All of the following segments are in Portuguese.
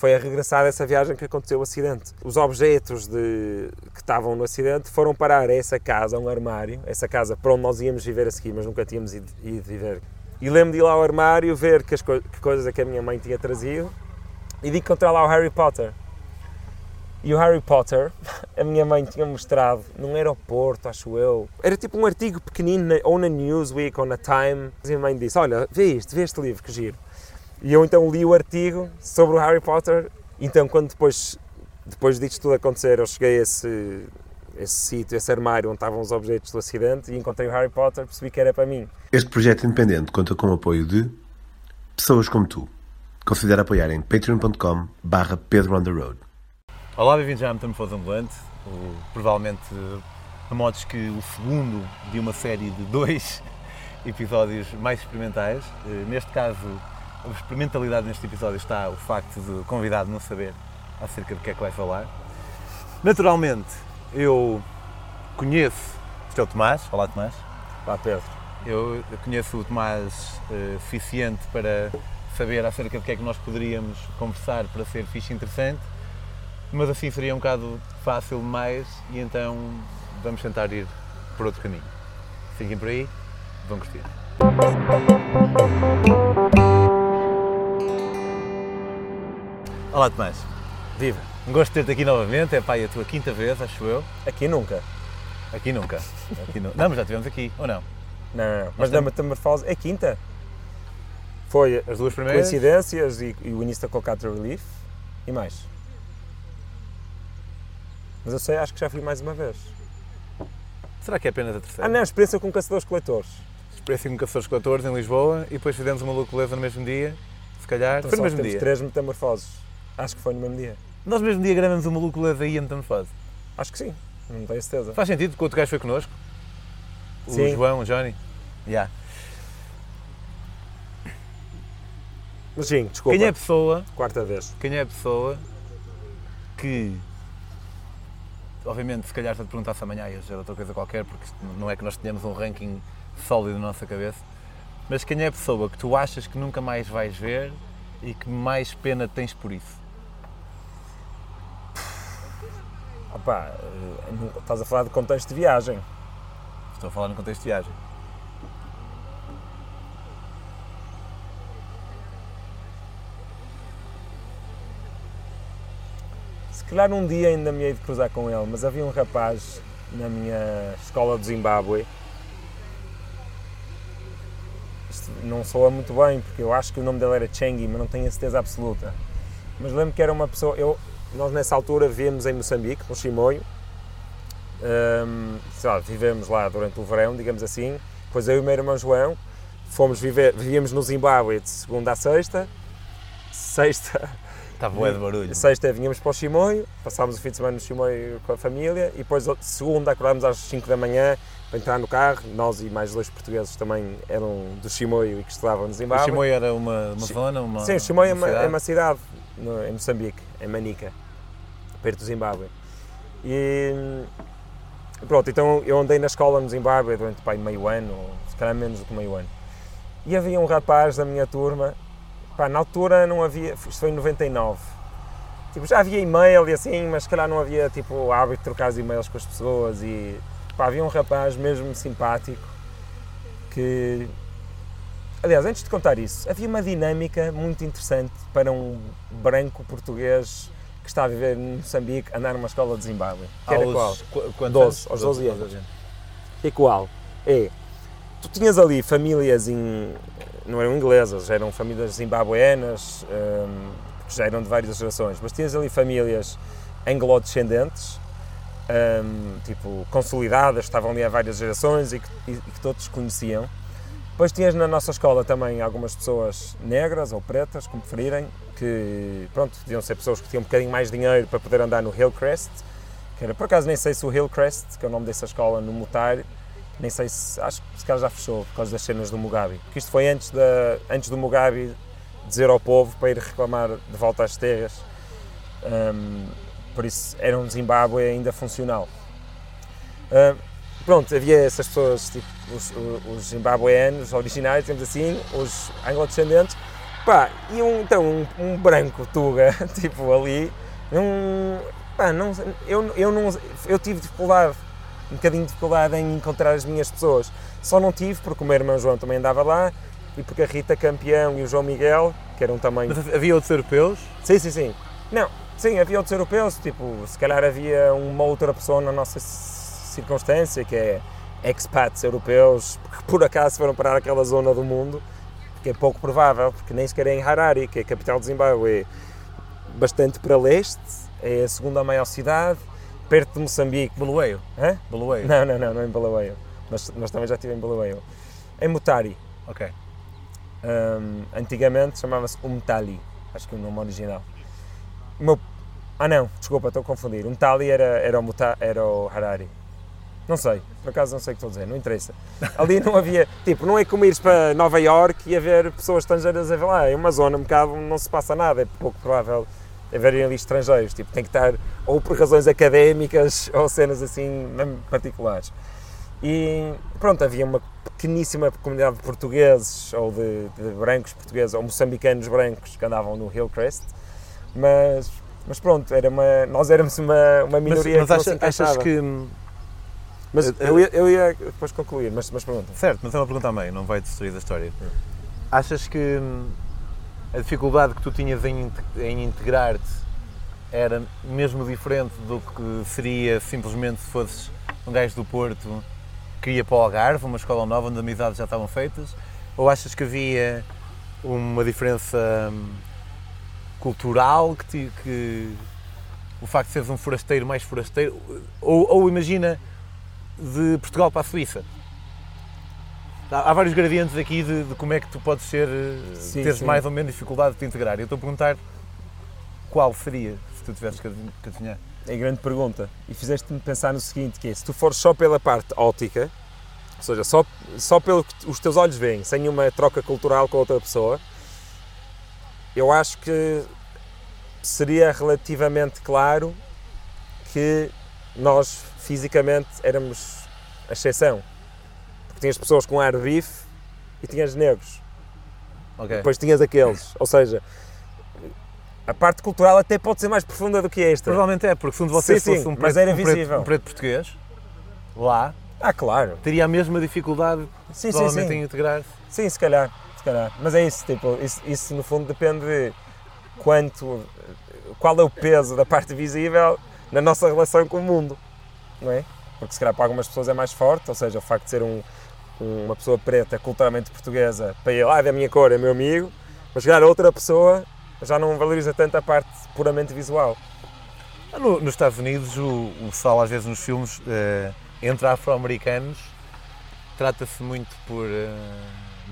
Foi a regressar dessa viagem que aconteceu o acidente. Os objetos de, que estavam no acidente foram parar a essa casa, a um armário, essa casa para onde nós íamos viver a seguir, mas nunca tínhamos ido, ido viver. E lembro de ir lá ao armário, ver que, as co que coisas é que a minha mãe tinha trazido e de encontrar lá o Harry Potter. E o Harry Potter, a minha mãe tinha mostrado num aeroporto, acho eu. Era tipo um artigo pequenino, ou na Newsweek, ou na Time. E a mãe disse: Olha, vê isto, vê este livro, que giro. E eu então li o artigo sobre o Harry Potter. Então, quando depois, depois disto tudo acontecer, eu cheguei a esse, esse sítio, esse armário onde estavam os objetos do acidente e encontrei o Harry Potter, percebi que era para mim. Este projeto independente conta com o apoio de pessoas como tu. Considera apoiar em patreon.com barra Pedro on the Road. Olá, bem-vindos à Metamorfose Ambulante, o, provavelmente a modos que o segundo de uma série de dois episódios mais experimentais. Eh, neste caso, a experimentalidade neste episódio está o facto de o convidado não saber acerca do que é que vai falar. Naturalmente, eu conheço o Sr. Tomás. Olá, Tomás. Olá, Pedro. Eu, conheço o Tomás uh, suficiente para saber acerca do que é que nós poderíamos conversar para ser fixe interessante mas assim seria um bocado fácil demais e então vamos tentar ir por outro caminho. Fiquem por aí, vão curtir. Olá Tomás. Viva. Um gosto de ter-te aqui novamente, é pai a tua quinta vez, acho eu. Aqui nunca. Aqui nunca. Aqui nu... Não, mas já estivemos aqui, ou não? Não, não, não. Mas da metamorfose é quinta. Foi as duas primeiras coincidências e, e o início da Colcatra Relief e mais. Mas eu sei, acho que já fui mais uma vez. Será que é apenas a terceira? Ah, não, experiência com caçadores-coletores. Experiência com caçadores-coletores em Lisboa e depois fizemos uma louculeza no mesmo dia, se calhar. Então, foi no mesmo dia. três metamorfoses. Acho que foi no mesmo dia. Nós mesmo dia gravamos uma louculeza e a metamorfose? Acho que sim, não tenho certeza. Faz sentido, porque o outro gajo foi connosco? O sim. João, o Johnny? Já. Yeah. Mas sim, desculpa. Quem é a pessoa... Quarta vez. Quem é a pessoa que obviamente, se calhar se te perguntasse amanhã ia ser outra coisa qualquer, porque não é que nós tenhamos um ranking sólido na nossa cabeça, mas quem é a pessoa que tu achas que nunca mais vais ver e que mais pena tens por isso? Opa, eh, estás a falar de contexto de viagem. Estou a falar no contexto de viagem. calhar um dia ainda me hei de cruzar com ele, mas havia um rapaz na minha escola do Zimbábue. Não soa muito bem, porque eu acho que o nome dele era Chengi, mas não tenho a certeza absoluta. Mas lembro que era uma pessoa. Eu, nós nessa altura vivíamos em Moçambique, no Chimoio. Um, lá, vivemos lá durante o verão, digamos assim. Depois eu e o meu irmão João fomos viver, vivíamos no Zimbábue de segunda a sexta. Sexta Estava bué de barulho. Sexta vinhamos para o Chimoio, passámos o fim de semana no Chimoio com a família e depois segunda acordámos às 5 da manhã para entrar no carro. Nós e mais dois portugueses também eram do Chimoio e que estudavam no Zimbábue. O Chimoio era uma, uma zona? Uma, Sim, o Chimoio é, uma, é uma cidade no, em Moçambique, em Manica, perto do Zimbábue. E pronto, então eu andei na escola no Zimbábue durante pai, meio ano, se calhar menos do que meio ano. E havia um rapaz da minha turma Pá, na altura não havia, isto foi em 99, tipo, já havia e-mail e assim, mas se calhar não havia tipo, o hábito de trocar e-mails com as pessoas e pá, havia um rapaz mesmo simpático que, aliás, antes de contar isso, havia uma dinâmica muito interessante para um branco português que está a viver em Moçambique, andar numa escola de Zimbábue. Que era qual? Qu 12, aos 12 anos. E qual? É, tu tinhas ali famílias em não eram inglesas, eram famílias zimbabueanas, um, que já eram de várias gerações, mas tinhas ali famílias anglo-descendentes, um, tipo, consolidadas, estavam ali há várias gerações e que, e, e que todos conheciam. Depois tinhas na nossa escola também algumas pessoas negras ou pretas, como preferirem, que, pronto, deviam ser pessoas que tinham um bocadinho mais dinheiro para poder andar no Hillcrest, que era, por acaso, nem sei se o Hillcrest, que é o nome dessa escola no Mutar, nem sei se, acho que se calhar já fechou por causa das cenas do Mugabe, porque isto foi antes, da, antes do Mugabe dizer ao povo para ir reclamar de volta às terras, um, por isso era um Zimbábue ainda funcional. Um, pronto, havia essas pessoas, tipo, os, os zimbabueanos originais, digamos assim, os anglo-descendentes, Pá, e um, então um, um branco tuga, tipo ali, um, pá, não, eu, eu, não, eu tive dificuldade, um bocadinho de dificuldade em encontrar as minhas pessoas. Só não tive porque o meu irmão João também andava lá e porque a Rita Campeão e o João Miguel, que eram também. Mas havia outros europeus? Sim, sim, sim. Não, sim, havia outros europeus, tipo, se calhar havia uma outra pessoa na nossa circunstância que é expats europeus que por acaso foram parar aquela zona do mundo que é pouco provável, porque nem sequer é em Harare, que é a capital de Zimbábue, é bastante para leste, é a segunda maior cidade, perto de Moçambique. Bulawayo? Hã? Bulawayo? Não, não, não, não é em Bulawayo. Nós, nós também já estivemos em Bulawayo. Em Mutari. Ok. Um, antigamente chamava-se Umtali, acho que é o nome original. O meu... Ah não, desculpa, estou a confundir. Umtali era, era, o Muta... era o Harare. Não sei, por acaso não sei o que estou a dizer, não interessa. Ali não havia, tipo, não é como ires para Nova York e haver pessoas estrangeiras a ver lá, é uma zona um bocado, não se passa nada, é pouco provável haverem ali estrangeiros, tipo, tem que estar ou por razões académicas ou cenas assim, particulares. E pronto, havia uma pequeníssima comunidade de portugueses ou de, de brancos portugueses ou moçambicanos brancos que andavam no Hillcrest, mas, mas pronto, era uma, nós éramos uma, uma minoria mas, mas que se achas que mas Eu- eu ia, eu ia depois concluir, mas, mas pergunta. Certo, mas é uma pergunta a meio, não vai destruir a história. Achas que hum, a dificuldade que tu tinhas em, em integrar-te era mesmo diferente do que seria simplesmente se fosses um gajo do Porto que ia para o Algarve, uma escola nova onde amizades já estavam feitas? Ou achas que havia uma diferença hum, cultural que, ti- que o facto de seres um forasteiro mais forasteiro? Ou, ou imagina de Portugal para a Suíça? Há há vários gradientes aqui de, de como é que tu podes ser, eh, Sim, teres sim. mais ou menos dificuldade de te integrar. Eu estou a perguntar qual seria, se tu tivesses que adiv- que adivinhar. É a grande pergunta. E fizeste-me pensar no seguinte, que é, se tu fores só pela parte óptica, ou seja, só, só pelo que os teus olhos veem, sem uma troca cultural com outra pessoa, eu acho que seria relativamente claro que nós fisicamente éramos a exceção. Porque tinhas pessoas com ar bife e tinhas negros. Ok. Depois tinhas aqueles. Ou seja, a parte cultural até pode ser mais profunda do que esta. Provavelmente é, porque se um de vocês Sim, sim, fosse um mas preto, era um preto- visível. um preto português, lá, Ah, claro. teria a mesma dificuldade Sim, sim, provavelmente sim. em integrar-se. Sim, se calhar, se calhar. Mas é isso, tipo, isso, isso no fundo depende de quanto, qual é o peso da parte visível na nossa relação com o mundo, não é? Porque se calhar para algumas pessoas é mais forte, ou seja, o facto de ser um, um- uma pessoa preta, culturalmente portuguesa, para ele, ah, é da minha cor, é meu amigo, mas se calhar outra pessoa já não valoriza tanto a parte puramente visual. No- nos Estados Unidos, o, o pessoal às vezes nos filmes, eh, entre afro-americanos, trata-se muito por eh,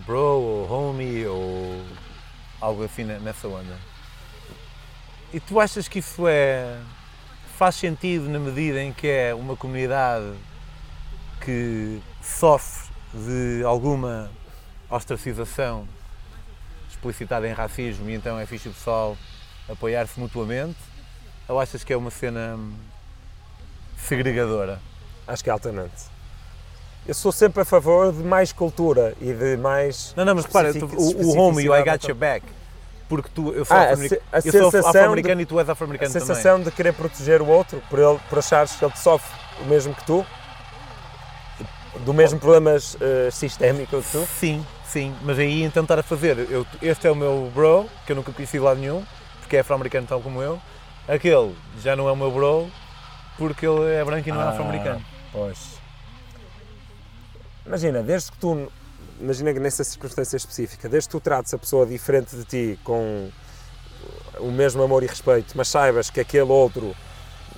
bro ou homie ou algo assim ne- nessa onda. E tu achas que isso é faz sentido na medida em que é uma comunidade que sofre de alguma ostracização explicitada em racismo e então é fixe o pessoal apoiar-se mutuamente? Ou achas que é uma cena hum, segregadora? Acho que é altamente. Eu sou sempre a favor de mais cultura e de mais. Não, não, mas repara, o, o homie, o I got your back, porque tu, eu sou Ah, a afro-americano a de- e tu és A afro-americano também. sensação de querer proteger o outro por, ele, por achares que ele sofre o mesmo que tu, do mesmo problemas eh, sistémicos que tu. Sim, sim, mas aí então estar a fazer, eu, este é o meu bro, que eu nunca conheci lado nenhum, porque é afro-americano tal como eu, aquele já não é o meu bro, porque ele é branco e não é Ah, afro-americano. Pois. Imagina, desde que tu, imagina que nessa circunstância específica, desde que tu trates a pessoa diferente de ti com o mesmo amor e respeito, mas saibas que aquele outro,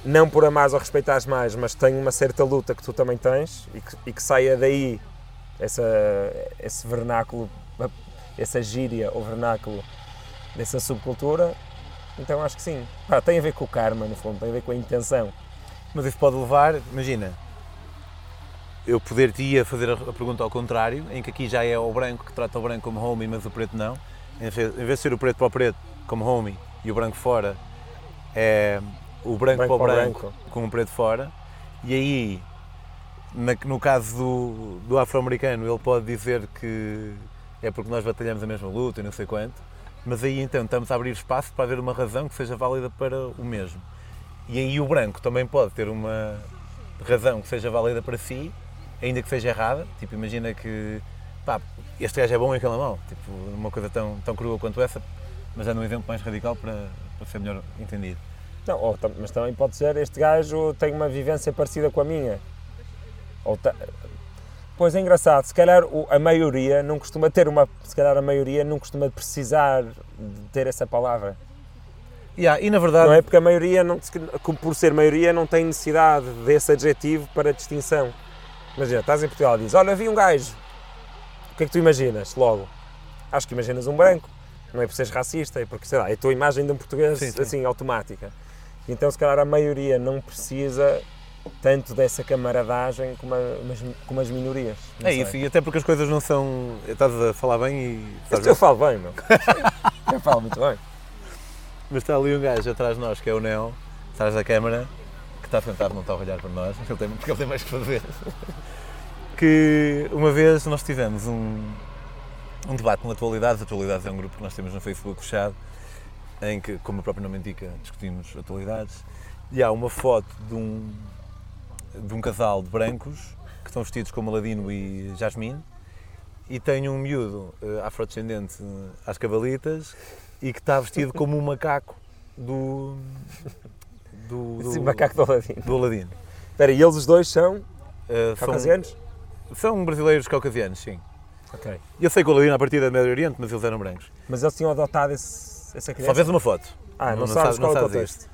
não por amares ou respeitares mais, mas tem uma certa luta que tu também tens e que, e que saia daí essa, esse vernáculo, essa gíria ou vernáculo dessa subcultura, então acho que sim. Tem a ver com o karma, no fundo, tem a ver com a intenção. Mas isso pode levar, imagina, eu poder-te a fazer a pergunta ao contrário, em que aqui já é o branco que trata o branco como homie, mas o preto não. Em vez, de ser o preto para o preto como homie e o branco fora, é o branco, Branco para o para o branco, com o preto fora. E aí, na- no caso do, do afro-americano, ele pode dizer que é porque nós batalhamos a mesma luta e não sei quanto. Mas aí então estamos a abrir espaço para haver uma razão que seja válida para o mesmo. E aí o branco também pode ter uma razão que seja válida para si, ainda que seja errada. Tipo, imagina que pá, este gajo é bom e aquele é mau. Tipo, uma coisa tão, tão crua quanto essa, mas é um exemplo mais radical para, para ser melhor entendido. Não, ou mas também pode ser, este gajo tem uma vivência parecida com a minha. Ou ta- Pois é engraçado, se calhar a maioria não costuma ter uma. Se calhar a maioria não costuma precisar de ter essa palavra. Yeah, e na verdade, Não é porque a maioria, não, por ser maioria, não tem necessidade desse adjetivo para distinção. Imagina, estás em Portugal e dizes: Olha, vi um gajo. O que é que tu imaginas logo? Acho que imaginas um branco. Não é por seres racista, é porque, sei lá, é a tua imagem de um português Sim, sim. assim automática. Então, se calhar, a maioria não precisa tanto dessa camaradagem como, a- umas- como as minorias. É sei. isso, e até porque as coisas não são. Estás a falar bem e. estás Eu falo bem, meu. Eu falo muito bem. Mas está ali um gajo atrás de nós, que é o Neo, atrás da câmara, está sentado, não está a olhar para nós, ele tem, porque ele tem mais que fazer. Que uma vez nós tivemos um, um debate com atualidades. Atualidades é um grupo que nós temos no Facebook fechado, em que, como o próprio nome indica, discutimos atualidades. E há uma foto de um, de um casal de brancos que estão vestidos como Aladino e Jasmine. E tem um miúdo eh, afrodescendente às cavalitas e que está vestido como um macaco do. Do, do Esse macaco do Aladino. do Aladino. Espera, e eles os dois são são, caucasianos? são brasileiros caucasianos, sim. Ok. Eu sei que o Aladino a partir do Médio Oriente, mas eles eram brancos. Mas eles tinham adotado esse, essa criança? Só vês uma foto. Ah, não, Não sabes sabes- qual não é o contexto.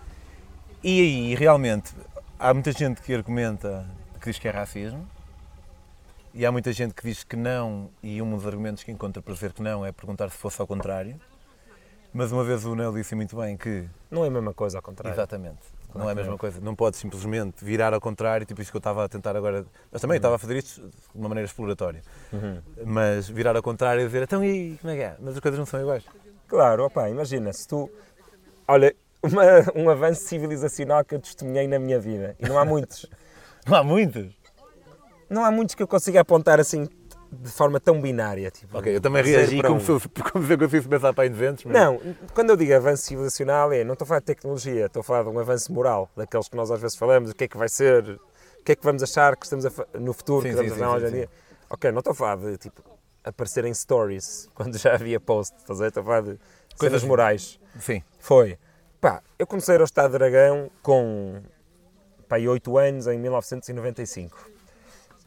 E aí, realmente, há muita gente que argumenta que diz que é racismo. E há muita gente que diz que não, e um dos argumentos que encontra para dizer que não é perguntar se fosse ao contrário. Mas uma vez o Nel disse muito bem que Não é a mesma coisa, ao contrário. Exatamente. Claro não é a mesma não. coisa. Não pode simplesmente virar ao contrário, tipo isso que eu estava a tentar agora. Mas também estava a fazer isto de uma maneira exploratória. Uhum. Mas virar ao contrário e dizer, então e como é que é? Mas as coisas não são iguais. Claro, opá, imagina, se tu... Olha, uma- um avanço civilizacional que eu testemunhei na minha vida, e não há muitos. Não há muitas. Não há muitos que eu consiga apontar assim de forma tão binária. Tipo, Ok, eu também reagi como, um. se, eu- como se eu conseguisse pensar para 200. Mas... Não, quando eu digo avanço civilizacional, é, não estou a falar de tecnologia, estou a falar de um avanço moral, daqueles que nós às vezes falamos, o que é que vai ser, o que é que vamos achar que estamos no futuro, Sim, que estamos sim, a falar sim, hoje em sim, dia. Ok, não estou a falar de tipo, aparecer em stories, quando já havia post, estás a ver? Estou a falar de coisas Coisas- morais. Sim. Foi, pá, eu comecei a ir ao Estado de Dragão com, pá, 8 anos, em 1995.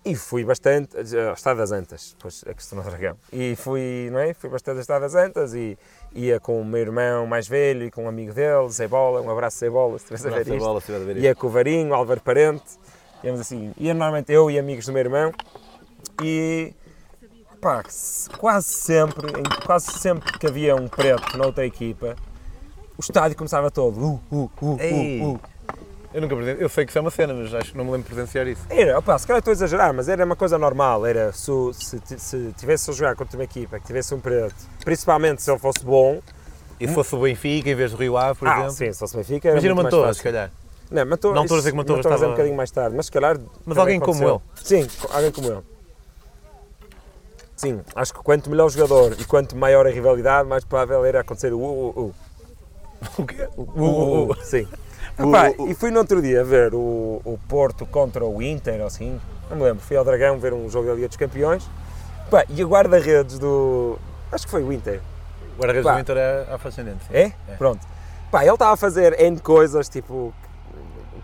E fui bastante ao Estado das Antas, depois a questão do Dragão. E fui, não é? Fui bastante ao Estado das Antas e ia com o meu irmão mais velho e com um amigo dele, Zé Bola, um abraço Zé Bola, se estiveres a ver isto. bola, se a ver isto. Ia com o Varinho, o Álvaro Parente, íamos assim, ia normalmente eu e amigos do meu irmão e pá, se- quase sempre, em- quase sempre que havia um preto na outra equipa, o estádio começava todo, uh, uh, uh, uh, uh. Eu nunca presen- Eu sei que isso é uma cena, mas acho que não me lembro de presenciar isso. Era, opa, se calhar estou a exagerar, mas era uma coisa normal. Era se, o- se, se tivesse a jogar contra uma equipa que tivesse um preto, principalmente se ele fosse bom. E se fosse o Benfica em vez do Rio Ave, por ah, exemplo. sim, se fosse Benfica. Era Imagina o Mantorras, se calhar. Não, Mantorras, Não estou a dizer que é estava- um bocadinho mais tarde, mas se calhar. Mas alguém como aconteceu. Sim, alguém como ele. Sim, acho que quanto melhor o jogador e quanto maior a rivalidade, mais provável era acontecer o uh, uh, uh. O quê? O, uh, uh, uh. Sim. Epá, e fui no outro dia ver o, o Porto contra o Inter, ou assim, não me lembro, fui ao Dragão ver um jogo da Liga dos Campeões, Epá, e o guarda-redes do... acho que foi o Inter, O guarda-redes do Inter é afascendente. sim. é? Pronto. Pá, ele estava a fazer N coisas, tipo,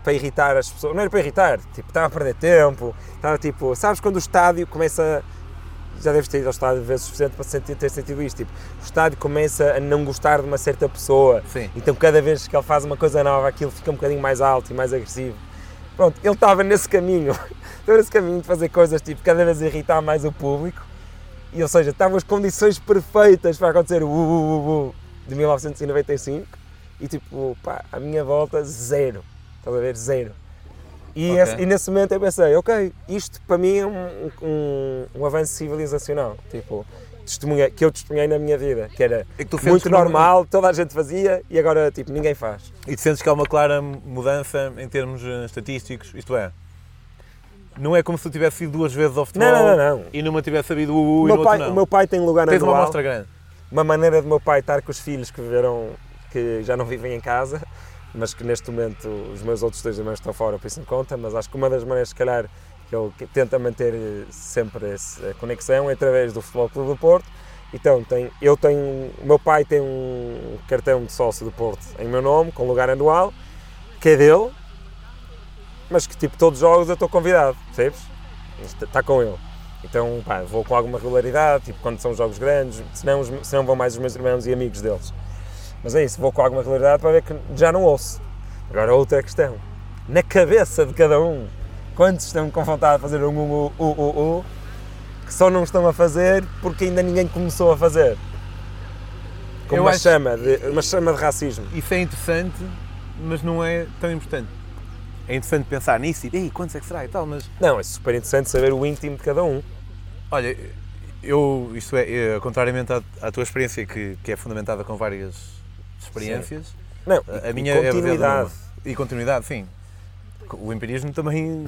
para irritar as pessoas, não era para irritar, tipo, estava a perder tempo, estava tipo, sabes quando o estádio começa, já deves ter ido ao estádio vezes suficiente para sentir, ter sentido isto, tipo, o estádio começa a não gostar de uma certa pessoa, Sim. então cada vez que ele faz uma coisa nova, aquilo fica um bocadinho mais alto e mais agressivo. Pronto, ele estava nesse caminho, estava nesse caminho de fazer coisas, tipo, cada vez irritar mais o público, e, ou seja, estavam as condições perfeitas para acontecer o uh, uh, uh, de 1995, e tipo, pá, a minha volta, zero. Estás a ver? Zero. E, Ok. esse- e nesse momento eu pensei, ok, isto para mim é um, um, um avanço civilizacional, tipo, que eu testemunhei na minha vida, que era que tu sentes muito normal, toda a gente fazia e agora tipo, ninguém faz. E tu sentes que há uma clara mudança em termos eh, estatísticos, isto é, não é como se tu tivesse ido duas vezes ao futebol Não, não, não, e numa tivesse sabido o U e no pai, não. o meu pai tem lugar Tens uma amostra grande. uma maneira do meu pai estar com os filhos que viveram, que já não vivem em casa, mas que neste momento os meus outros dois irmãos estão fora, por isso não conta, mas acho que uma das maneiras, se calhar, que ele tenta manter sempre essa conexão é através do Futebol Clube do Porto. Então, tem, eu tenho, o meu pai tem um cartão de sócio do Porto em meu nome, com lugar anual, que é dele, mas que tipo todos os jogos eu estou convidado, percebes? Está com ele. Então, pá, vou com alguma regularidade, tipo quando são jogos grandes, senão, senão vão mais os meus irmãos e amigos deles. Mas é isso, vou com alguma regularidade para ver que já não ouço. Agora, outra questão. Na cabeça de cada um, quantos estão com vontade de fazer um u, u, u, u, que só não estão a fazer porque ainda ninguém começou a fazer? Com Eu uma, acho- chama de, uma chama de racismo. Isso é interessante, mas não é tão importante. É interessante pensar nisso e, ei, quantos é que será e tal, mas Não, é super interessante saber o íntimo de cada um. Olha, eu, isto é, é, contrariamente à, à tua experiência, que, que é fundamentada com várias experiências, Não, a, e- a minha e é continuidade. no- E continuidade, sim. O empirismo também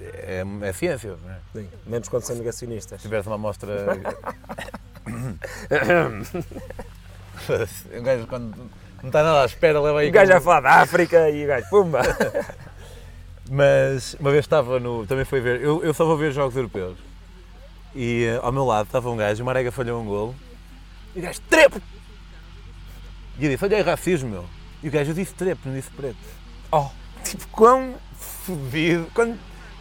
é, é ciência, não é? Sim, menos quando são negacionistas. Se tiveres uma amostra. um gajo, quando não está nada à espera, leva aí. O gajo com- a falar da África e o gajo, pumba! Mas uma vez estava no. Também foi ver. Eu, eu só vou ver jogos europeus. E eh, ao meu lado estava um gajo, o Marega falhou um golo. E o gajo, trepo! E eu disse: Olha aí, racismo, meu. E o gajo, disse trepo, não disse preto. Oh, Tipo, quão fodido. Quando,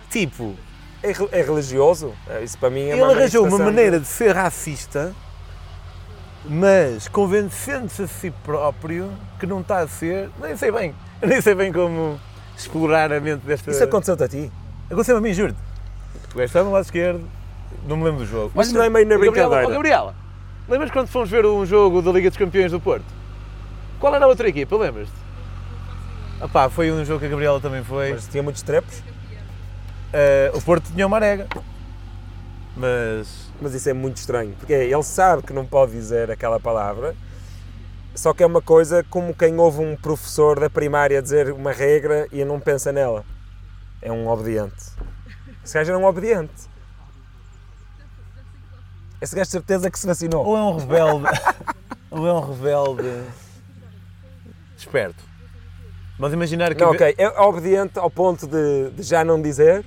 tipo, é, é religioso? É, Isso para mim é ele arranjou uma maneira de ser racista, mas convencendo-se a si próprio que não está a ser. Nem sei bem. Nem sei bem como explorar a mente desta. de- Isso aconteceu-te a ti? Aconteceu a mim, juro-te. O gajo estava no lado esquerdo, não me lembro do jogo. Mas não é meio na Gabriela, brincadeira. oh, Gabriela, lembras quando fomos ver um jogo da Liga dos Campeões do Porto? Qual era a outra equipa, lembras-te? Ah pá, foi um jogo que a Gabriela também foi. Mas tinha muitos trepos? Eh, o Porto tinha uma arega. Mas. Mas isso é muito estranho, porque ele sabe que não pode dizer aquela palavra, só que é uma coisa como quem ouve um professor da primária dizer uma regra e não pensa nela. É um obediente. Esse gajo era um obediente. Esse gajo de certeza que se vacinou. Ou é um rebelde. ou é um rebelde. Esperto. Mas imaginar que. Não, ok, é obediente ao ponto de, de já não dizer,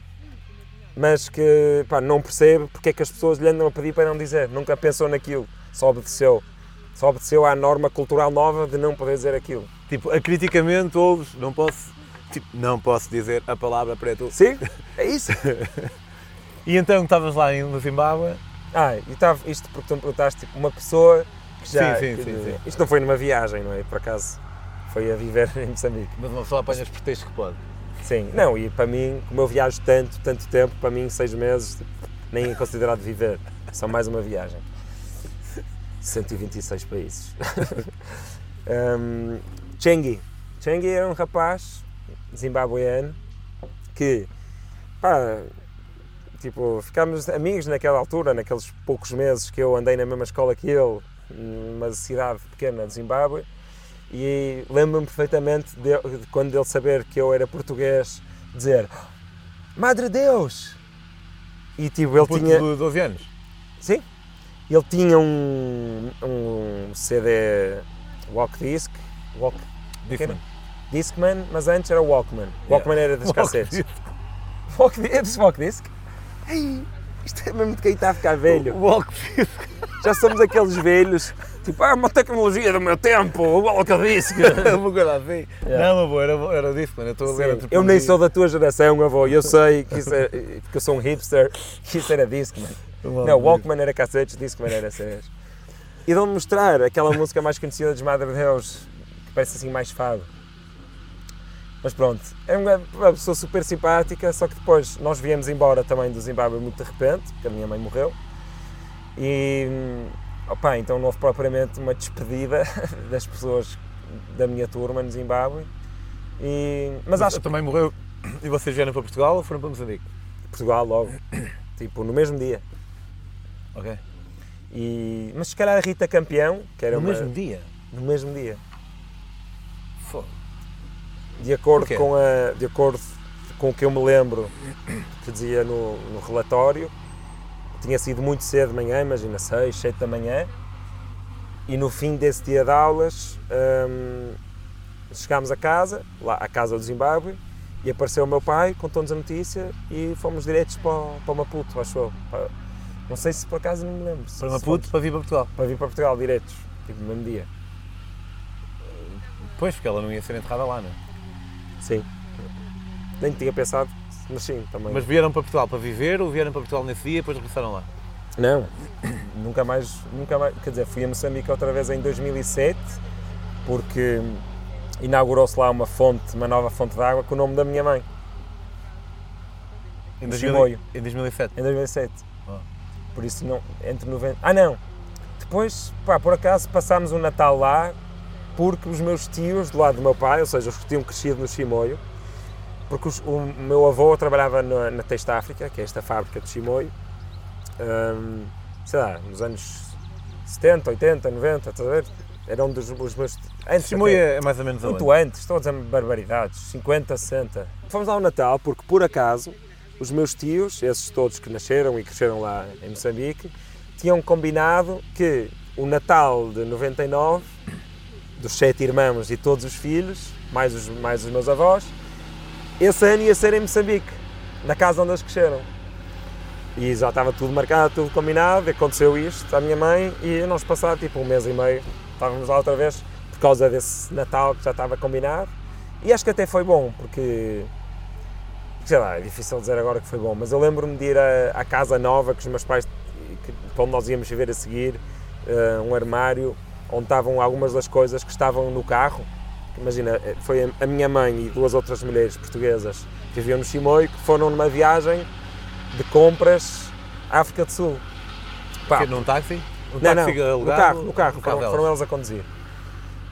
mas que pá, não percebe porque é que as pessoas lhe andam a pedir para não dizer. Nunca pensou naquilo, só obedeceu. Só obedeceu à norma cultural nova de não poder dizer aquilo. Tipo, acriticamente ouves, não posso. Tipo, não posso dizer a palavra preto. Sim, é isso. E então estavas lá em- no Zimbábue. Ah, e estava isto porque tu me perguntaste, tipo, uma pessoa que já. Sim, sim, que- sim, sim. Isto não foi numa viagem, não é? Por acaso. Foi a viver em Moçambique. Mas uma pessoa apanha os pretextos que pode. Sim, não, e para mim, como eu viajo tanto, tanto tempo, para mim, seis meses, nem é considerado viver. Só mais uma viagem. 126 países. um, Chengi. Chengi era um rapaz zimbabueano que, pá, tipo, ficámos amigos naquela altura, naqueles poucos meses que eu andei na mesma escola que ele, numa cidade pequena de Zimbábue, e lembro-me perfeitamente de, de quando ele saber que eu era português, dizer Madre Deus! E tipo, ele tinha. de 12 anos. Sim. Ele tinha um, um CD Walk Disc, Walk, Discman. Discman, mas antes era Walkman. Walkman era das cassetes. Walk, desse Walk Disc? Ei, isto é mesmo de quem está a ficar velho. Walk Já somos aqueles velhos, tipo, ah, uma tecnologia do meu tempo, o Walk Disc. Uma coisa assim. Yeah. Não, avô, era, era Discman. Eu estou a ler. Eu nem sou da tua geração, avô, eu sei que isso é, porque eu sou um hipster, que isso era Discman. Não, Walkman era cassetes, Discman era CDs. E vão mostrar aquela música mais conhecida dos Madre Deus, que parece assim mais fado. Mas pronto, é uma, uma pessoa super simpática, só que depois nós viemos embora também do Zimbábue muito de repente, porque a minha mãe morreu. E, opa, então não houve propriamente uma despedida das pessoas da minha turma no Zimbábue. E, mas acho que também morreu. E vocês vieram para Portugal ou foram para Moçambique? Portugal logo, tipo, no mesmo dia. Ok. E, mas se calhar a Rita Campeão, que era No uma- mesmo dia? no mesmo dia, Fogo. de acordo, com a, de acordo com o que eu me lembro que dizia no, no relatório, tinha sido muito cedo de manhã, imagina 6, 7 da manhã, E no fim desse dia de aulas, hum, chegámos a casa, lá à casa do Zimbábue, e apareceu o meu pai, contou-nos a notícia e fomos diretos para, o- para o Maputo, acho eu. Para- não sei se por acaso não me lembro. Para Maputo, fomos para vir para Portugal. para vir para Portugal diretos, tipo no mesmo dia. Pois, porque ela não ia ser enterrada lá, não é? Sim. Nem tinha pensado, mas sim, também. Mas vieram para Portugal para viver ou vieram para Portugal nesse dia e depois regressaram lá? Não, nunca mais, nunca mais, quer dizer, fui a Moçambique outra vez em 2007, porque inaugurou-se lá uma fonte, uma nova fonte de água com o nome da minha mãe, Em, No 2000 Chimoio. em 2007. em 2007. Ah. Por isso, não, entre 90... Ah, não! Depois, pá, por acaso, passámos o Natal lá, porque os meus tios, do lado do meu pai, ou seja, os que tinham crescido no Chimoio, porque os- o meu avô trabalhava na, na Testa África, que é esta fábrica de Chimoio, hum, sei lá, nos anos 70, 80, 90, estás a ver? Era um dos os meus. Antes Chimoio até- é mais ou menos muito aonde? antes, estou a dizer barbaridades, 50, 60. Fomos lá ao Natal porque, por acaso, os meus tios, esses todos que nasceram e cresceram lá em Moçambique, tinham combinado que o Natal de 99, dos sete irmãos e todos os filhos, mais os, mais os meus avós, esse ano ia ser em Moçambique, na casa onde eles cresceram. E já estava tudo marcado, tudo combinado, aconteceu isto à minha mãe e nós passaram tipo um mês e meio, estávamos lá outra vez por causa desse Natal que já estava combinado. E acho que até foi bom, porque sei lá, é difícil dizer agora que foi bom, mas eu lembro-me de ir à, à casa nova que os meus pais, que, para onde nós íamos viver a seguir, eh, um armário onde estavam algumas das coisas que estavam no carro. Imagina, eh, foi a, minha mãe e duas outras mulheres portuguesas que viviam no Chimoio que foram numa viagem de compras à África do Sul. Pá, Que, num táxi? Um não, não, táxi no alugado? carro, no carro, No foram, delas? foram eles a conduzir.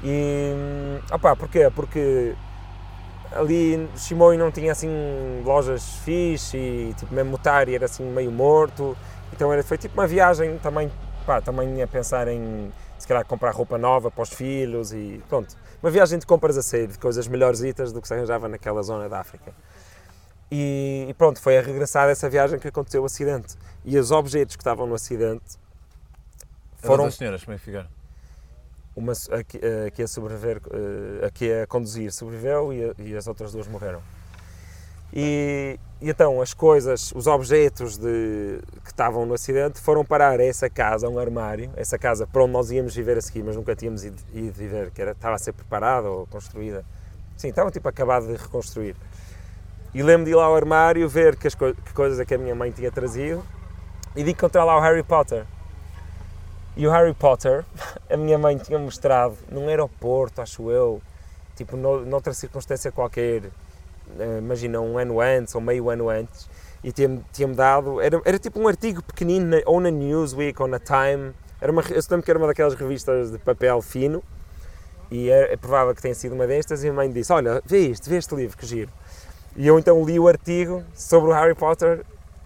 E, opá, porquê? Porque ali Chimoio não tinha assim lojas fixe e tipo mesmo o Tari era assim meio morto, então era, foi tipo uma viagem também, pá, também a pensar em se calhar comprar roupa nova para os filhos e pronto, uma viagem de compras a sério, de coisas melhorzitas do que se arranjava naquela zona da África. E, e pronto, foi a regressar dessa viagem que aconteceu o acidente. E os objetos que estavam no acidente Foram as senhoras, como é que ficaram? uma a que, a que a sobreviver, eh, a que a conduzir sobreviveu e, a- e as outras duas morreram. E, e então as coisas, os objetos de, que estavam no acidente foram parar a essa casa, a um armário, essa casa para onde nós íamos viver a seguir, mas nunca tínhamos ido, ido viver, que era, estava a ser preparada ou construída. Sim, estava tipo acabado de reconstruir. E lembro de ir lá ao armário ver que, as coi- que coisas é que a minha mãe tinha trazido e de encontrar lá o Harry Potter. E o Harry Potter, a minha mãe tinha mostrado num aeroporto, acho eu, tipo, no, noutra circunstância qualquer, imagina um ano antes ou meio ano antes, e tinha-me tinha dado, era, era tipo um artigo pequenino, na- ou na Newsweek ou na Time, era uma, eu lembro que era uma daquelas revistas de papel fino, e é, é provável que tenha sido uma destas, e a mãe disse, olha, vê isto, vê este livro, que giro. E eu então li o artigo sobre o Harry Potter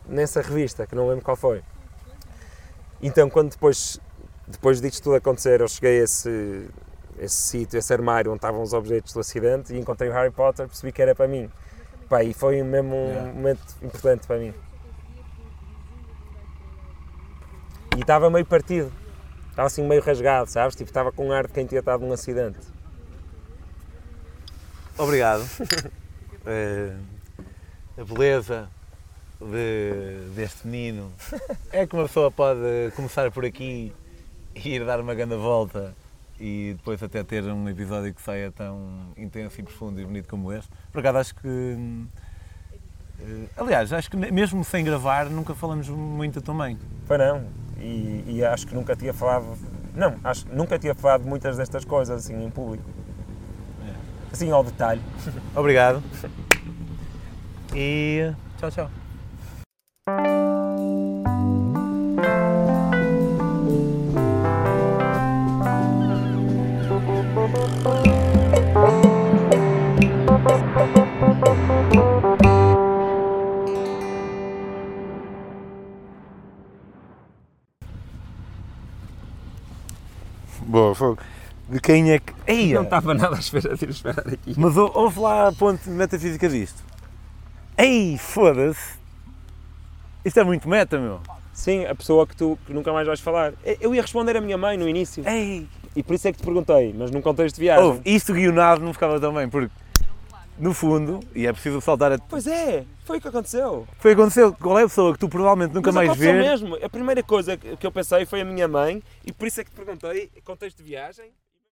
nessa revista, que não lembro qual foi. Então, quando depois, depois disto tudo acontecer, eu cheguei a esse, esse sítio, esse armário onde estavam os objetos do acidente e encontrei o Harry Potter, percebi que era para mim. Pá, e foi mesmo um Yeah. momento importante para mim. E estava meio partido, estava assim meio rasgado, sabes? Tipo, estava com um ar de quem tinha estado num acidente. Obrigado. Eh, a beleza de- deste menino é que uma pessoa pode começar por aqui e ir dar uma grande volta e depois até ter um episódio que saia tão intenso e profundo e bonito como este. Por acaso acho que. eh, aliás, acho que mesmo sem gravar nunca falamos muito também. Foi não, e, e acho que nunca tinha falado, não, acho que nunca tinha falado muitas destas coisas assim em público. Assim ao detalhe. Obrigado. E tchau, tchau. Quem é que. Eia! Não estava nada à espera de ir esperar aqui. Mas ou- ouve lá a ponte metafísica disto. Ei, foda-se! Isto é muito meta, meu! Sim, a pessoa que tu que nunca mais vais falar. Eu ia responder a minha mãe no início. Ei! E por isso é que te perguntei, mas num contexto de viagem. Ouve, isto guionado não ficava tão bem, porque no fundo, e é preciso saltar a. Pois é, foi o que aconteceu. Foi o que aconteceu. Qual é a pessoa que tu provavelmente nunca mas mais vês? mesmo. A primeira coisa que eu pensei foi a minha mãe e por isso é que te perguntei, contexto de viagem.